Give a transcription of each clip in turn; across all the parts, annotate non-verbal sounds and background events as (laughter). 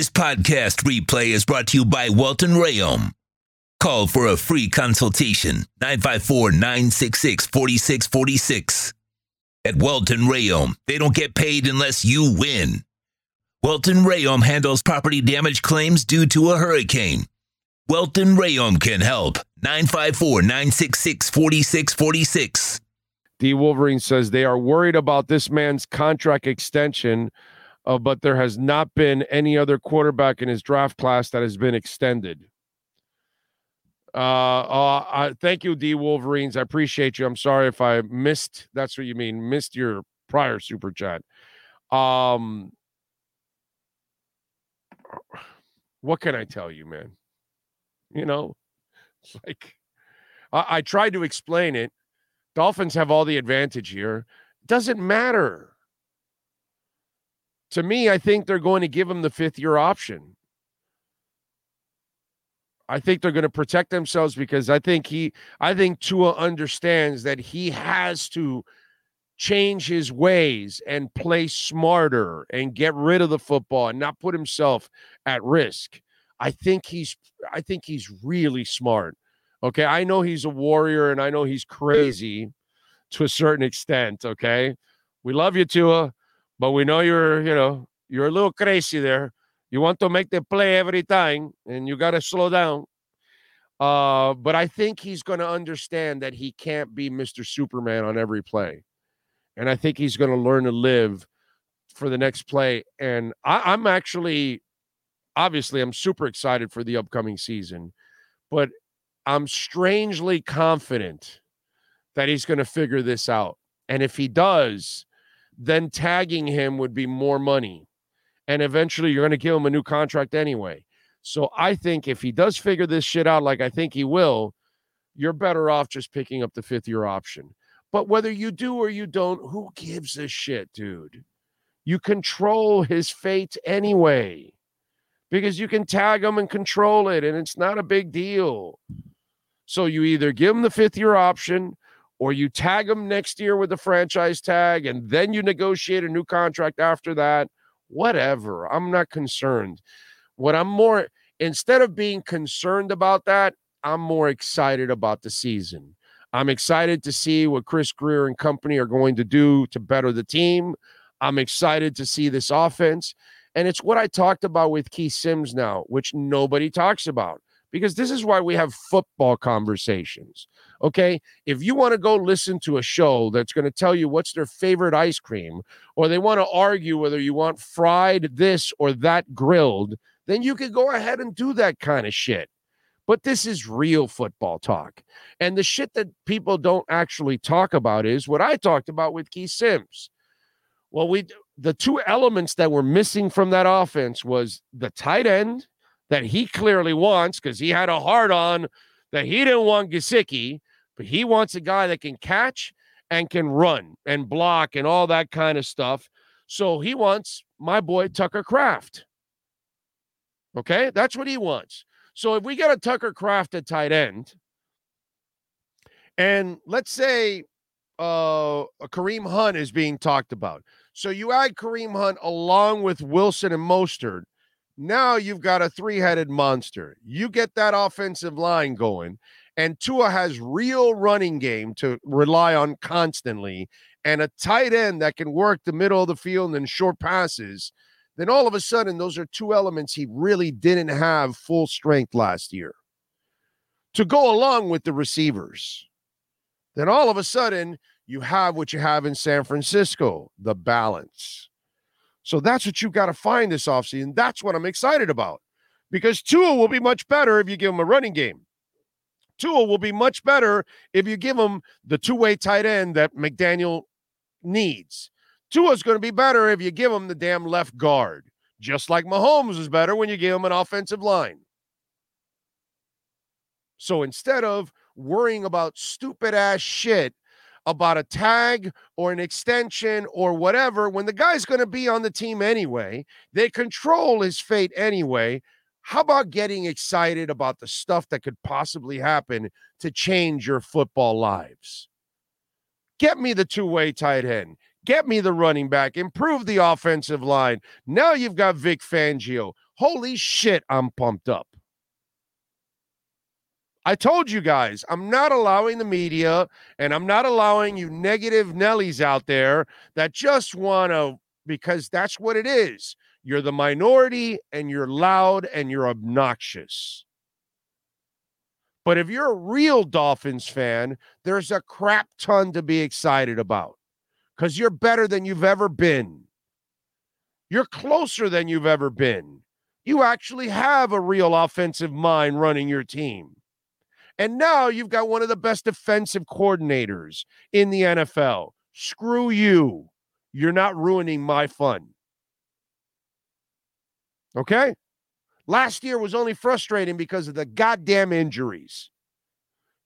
This podcast replay is brought to you by Welton Rayom. Call for a free consultation 954 966 4646. At Welton Rayom, they don't get paid unless you win. Welton Rayom handles property damage claims due to a hurricane. Welton Rayom can help. 954 966 4646. D Wolverine says they are worried about this man's contract extension uh, but there has not been any other quarterback in his draft class that has been extended. Uh, uh, uh, thank you, D Wolverines. I appreciate you. I'm sorry if I missed. That's what you mean. Missed your prior super chat. Um, what can I tell you, man? You know, it's like I, I tried to explain it. Dolphins have all the advantage here. Doesn't matter to me, I think they're going to give him the fifth year option. I think they're going to protect themselves because I think he, I think Tua understands that he has to change his ways and play smarter and get rid of the football and not put himself at risk. I think he's, I think he's really smart. Okay. I know he's a warrior and I know he's crazy to a certain extent. Okay. We love you, Tua. But we know you're, you know, you're a little crazy there. You want to make the play every time, and you got to slow down. Uh, but I think he's going to understand that he can't be Mr. Superman on every play. And I think he's going to learn to live for the next play. And I, I'm actually, obviously, I'm super excited for the upcoming season, but I'm strangely confident that he's going to figure this out. And if he does, then tagging him would be more money. And eventually you're going to give him a new contract anyway. So I think if he does figure this shit out, like I think he will, you're better off just picking up the fifth year option. But whether you do or you don't, who gives a shit, dude? You control his fate anyway because you can tag him and control it, and it's not a big deal. So you either give him the fifth year option or you tag them next year with a franchise tag and then you negotiate a new contract after that, whatever. I'm not concerned. What I'm more, instead of being concerned about that, I'm more excited about the season. I'm excited to see what Chris Grier and company are going to do to better the team. I'm excited to see this offense. And it's what I talked about with Keith Sims now, which nobody talks about because this is why we have football conversations. Okay. If you want to go listen to a show that's going to tell you what's their favorite ice cream, or they want to argue whether you want fried this or that grilled, then you can go ahead and do that kind of shit. But this is real football talk. And the shit that people don't actually talk about is what I talked about with Keith Sims. Well, we the two elements that were missing from that offense was the tight end that he clearly wants because he had a hard on that he didn't want Gesicki but he wants a guy that can catch and can run and block and all that kind of stuff. So he wants my boy Tucker Kraft. Okay, that's what he wants. So if we get a Tucker Kraft at tight end, and let's say uh, Kareem Hunt is being talked about. So you add Kareem Hunt along with Wilson and Mostert. Now you've got a three headed monster. You get that offensive line going and Tua has real running game to rely on constantly and a tight end that can work the middle of the field and short passes, then all of a sudden those are two elements he really didn't have full strength last year. To go along with the receivers, then all of a sudden you have what you have in San Francisco, the balance. So that's what you've got to find this offseason. That's what I'm excited about because Tua will be much better if you give him a running game. Tua will be much better if you give him the two way tight end that McDaniel needs. Tua's going to be better if you give him the damn left guard, just like Mahomes is better when you give him an offensive line. So instead of worrying about stupid ass shit about a tag or an extension or whatever, when the guy's going to be on the team anyway, they control his fate anyway. How about getting excited about the stuff that could possibly happen to change your football lives? Get me the two way tight end. Get me the running back. Improve the offensive line. Now you've got Vic Fangio. Holy shit, I'm pumped up. I told you guys, I'm not allowing the media and I'm not allowing you negative Nellies out there that just want to, because that's what it is. You're the minority and you're loud and you're obnoxious. But if you're a real Dolphins fan, there's a crap ton to be excited about because you're better than you've ever been. You're closer than you've ever been. You actually have a real offensive mind running your team. And now you've got one of the best defensive coordinators in the NFL. Screw you. You're not ruining my fun. Okay? Last year was only frustrating because of the goddamn injuries.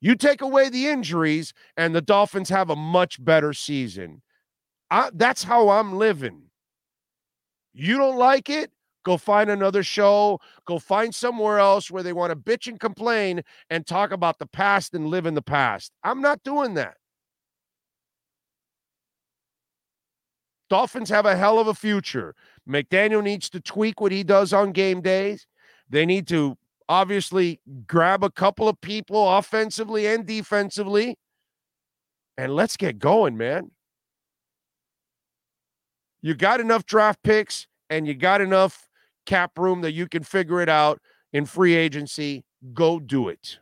You take away the injuries, and the Dolphins have a much better season. I, that's how I'm living. You don't like it? Go find another show. Go find somewhere else where they want to bitch and complain and talk about the past and live in the past. I'm not doing that. Dolphins have a hell of a future. McDaniel needs to tweak what he does on game days. They need to obviously grab a couple of people offensively and defensively. And let's get going, man. You got enough draft picks and you got enough cap room that you can figure it out in free agency, go do it.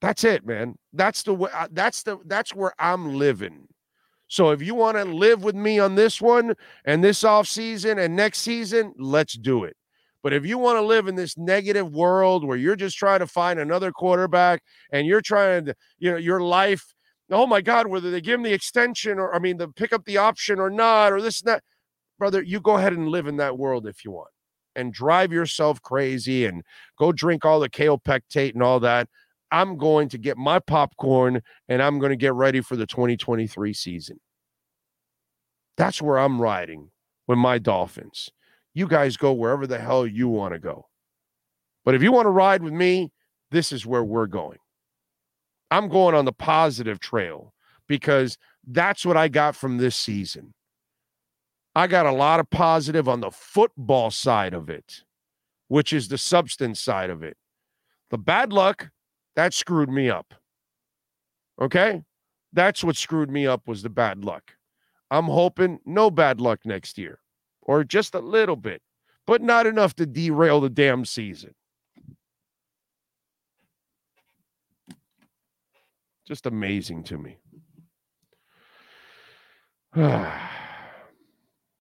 That's it, man. That's the way uh, that's the that's where I'm living. So if you want to live with me on this one and this off season and next season, let's do it. But if you want to live in this negative world where you're just trying to find another quarterback and you're trying to, you know, your life, oh my God, whether they give him the extension or I mean the pick up the option or not, or this and that, brother, you go ahead and live in that world if you want and drive yourself crazy and go drink all the kaopectate and all that. I'm going to get my popcorn and I'm going to get ready for the 2023 season. That's where I'm riding with my Dolphins. You guys go wherever the hell you want to go. But if you want to ride with me, this is where we're going. I'm going on the positive trail because that's what I got from this season. I got a lot of positive on the football side of it, which is the substance side of it. The bad luck, that screwed me up. Okay? That's what screwed me up was the bad luck. I'm hoping no bad luck next year or just a little bit, but not enough to derail the damn season. Just amazing to me. (sighs) (sighs)